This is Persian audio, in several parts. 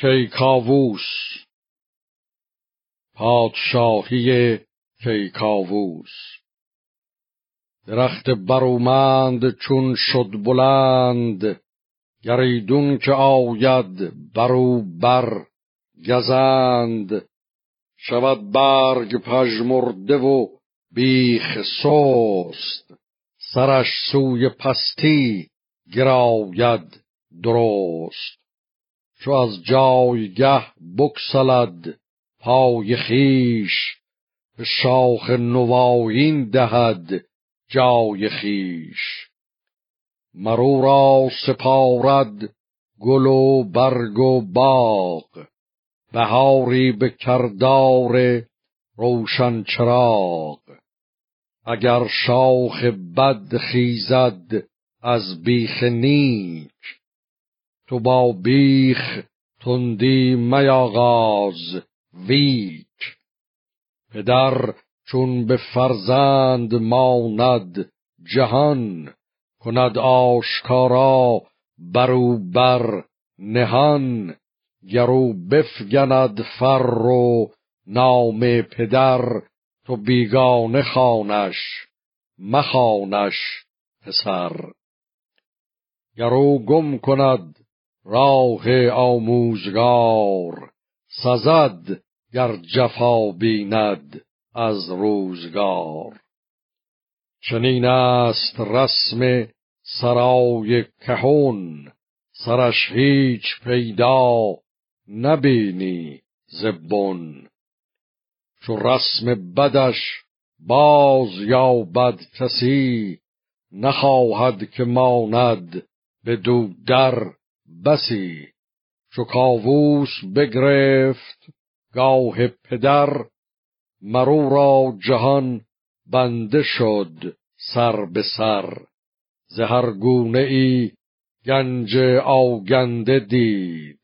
کیکاووس. پادشاهی کیکاووس. درخت برومند چون شد بلند گریدون که آید برو بر گزند. شود برگ پژمرده و بیخ سست. سرش سوی پستی گراید درست. چو از جایگه بکسلد پای خیش به شاخ نوایین دهد جای خیش. مرو را سپارد گل و برگ و باغ بهاری به کردار روشن چراغ. اگر شاخ بد خیزد از بیخ نیک تو با بیخ تندی میاغاز ویک. پدر چون به فرزند ماند جهان کند آشکارا برو بر نهان. گرو بفگند فر و نام پدر تو بیگانه خانش مخانش پسر. گرو گم کند راه آموزگار سزد گر جفا بیند از روزگار. چنین است رسم سرای کهون سرش هیچ پیدا نبینی زبون. چو رسم بدش باز یا بد کسی نخواهد که ماند به دو در بسی چو کاووس بگرفت گاه پدر مرو را جهان بنده شد سر به سر. زهر گونه ای گنج آگنده دید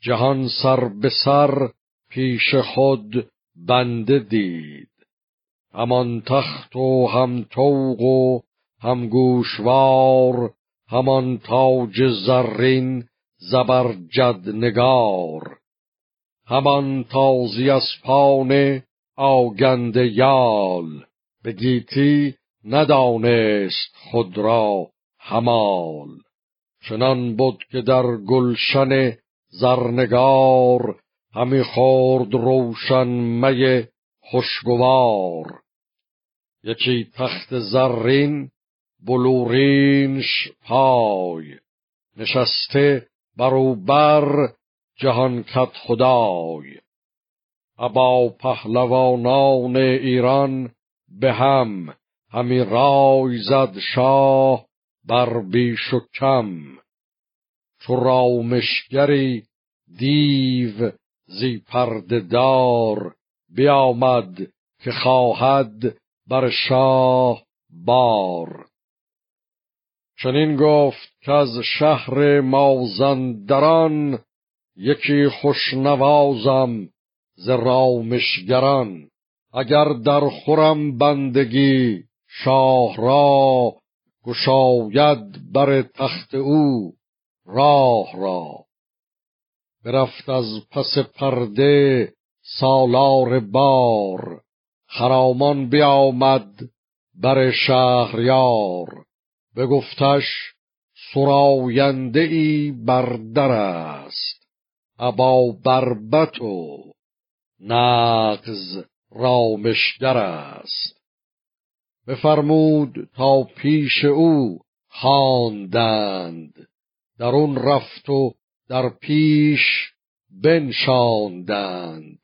جهان سر به سر پیش خود بنده دید. همان تخت و هم توق و هم گوشوار همان تاج زرین زبرجد نگار همان تازی اسپان آگنده یال به گیتی ندانست خود را همال چنان بود که در گلشن زرنگار همی خورد روشن می خوشگوار. یکی تخت زرین بلورینش پای نشسته بروبر جهان کت خدای. ابا پهلوانان ایران به هم همی رای زد شاه بر بیش و کم. چو رامشگری دیو زی پردهدار بیامد که خواهد بر شاه بار. چنین گفت که از شهر مازندران یکی خوشنوازم ز رامشگران. اگر در خورم بندگی شاه را گشاید بر تخت او راه را. برفت از پس پرده سالار بار خرامان بیامد بر شهریار. بگفتش سراینده ای بردر است ابا بربت و نغز رامشگر است. بفرمود تا پیش او خواندند درون رفت و در پیش بنشاندند.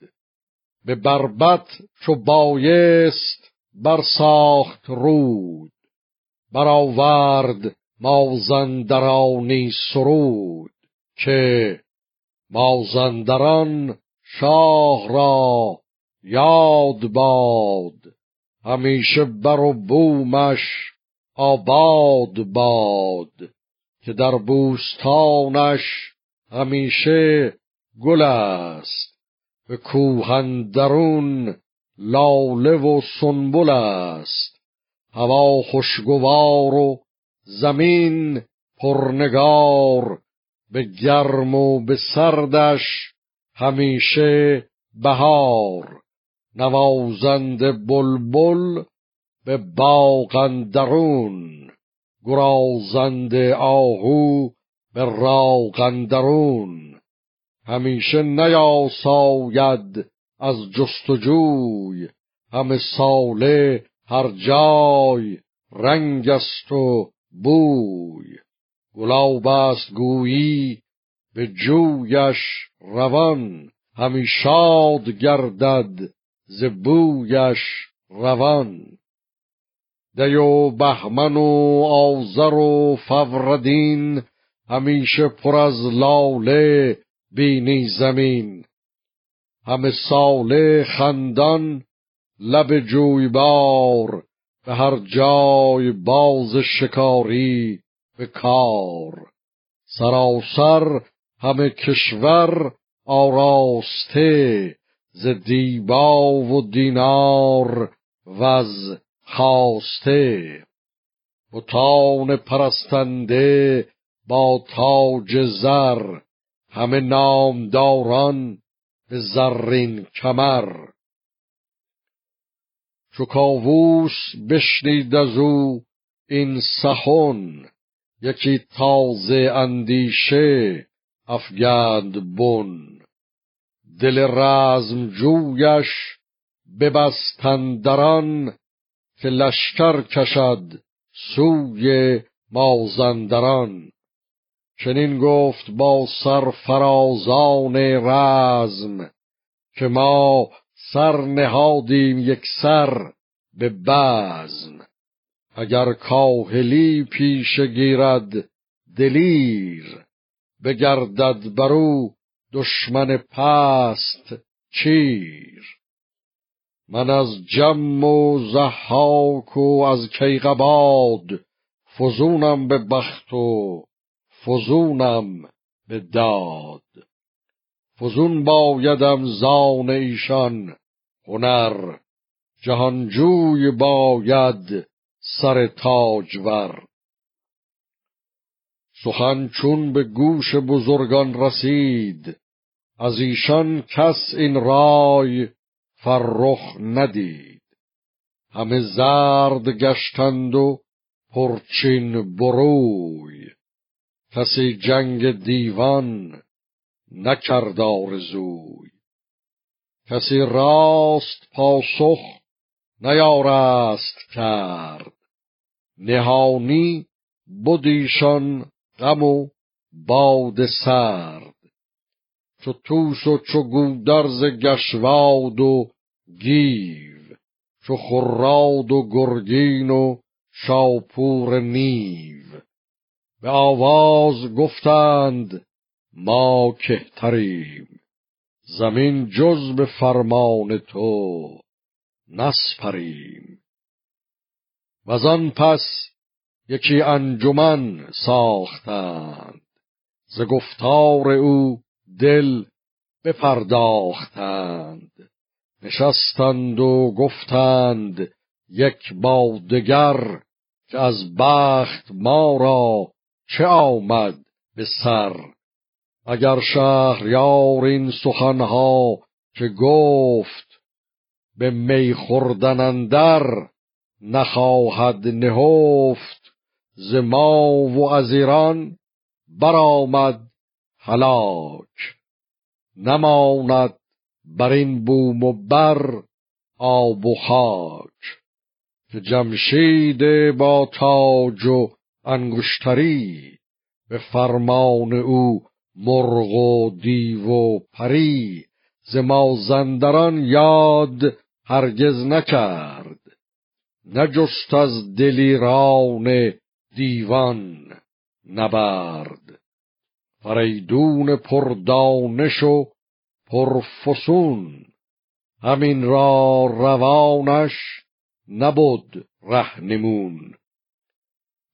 به بربت چو بایست بر ساخت رود. برآورد مازندرانی سرود که مازندران شاه را یاد باد. همیشه بر و بومش آباد باد که در بوستانش همیشه گل است. به کوهندرون لاله و سنبل است. هوا خوشگوار و زمین پرنگار به گرم و به سردش همیشه بهار. نوازند بلبل به باغندرون گرازند آهو به راغندرون همیشه نیاساید از جستجوی همه ساله هر جای رنگ است و بوی. گلاب است گویی به جویش روان. همی شاد گردد ز بویش روان. دی و بهمن و آذر و فوردین همیشه پر از لاله بینی زمین. همه ساله خندان لب جویبار به هر جای باز شکاری به کار. سراسر همه کشور آراسته ز دیبا و دینار و از خواسته بتان پرستنده با تاج زر همه نامداران به زرین کمر. چو کاووس بشنید از او این سخن یکی تازه اندیشه افگند بن. دل رزم جویش ببستندران که لشکر کشد سوی مازندران. چنین گفت با سرفرازان رزم که ما سر نهادیم یک سر به بزم. اگر کاهلی پیش گیرد دلیر بگردد برو دشمن پست چیر. من از جم و زحاک و از کیقباد فزونم به بخت و فزونم به داد. فزون بایدم زان ایشان هنر جهانجوی باید سر تاجور. سخن چون به گوش بزرگان رسید از ایشان کس این رای فرخ ندید. همه زرد گشتند و پرچین بروی. کسی جنگ دیوان نکرد آرزوی. کسی راست پاسخ نیارست کرد. نهانی بودیشان غم و باد سرد. چو توس و چو گودرز گشواد و گیو چو خراد و گرگین و شاپور نیو. به آواز گفتند ما کهتریم. زمین جز به فرمان تو نسپریم. وزان پس یکی انجمن ساختند. ز گفتار او دل بپرداختند. نشستند و گفتند یک با دگر که از بخت ما را چه آمد به سر؟ اگر شهریار این سخنها که گفت به می خوردن اندر نخواهد نهفت ز ما و از ایران برآمد هلاک. نماند بر این بوم و بر آب و خاک. که جمشید با تاج و انگشتری به فرمان او مرغ و دیو و پری ز مازندران یاد هرگز نکرد. نجست از دلیران دیوان نبرد. فریدون پردانش و پرفسون همین را روانش نبود رهنمون.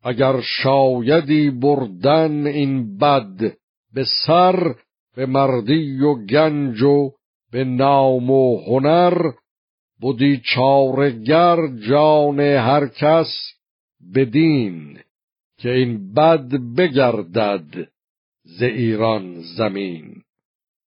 اگر شایدی بردن این بد به سر به مردی و گنج و به نام و هنر بودی چارگر جان هر کس بدین که این بد بگردد ز ایران زمین.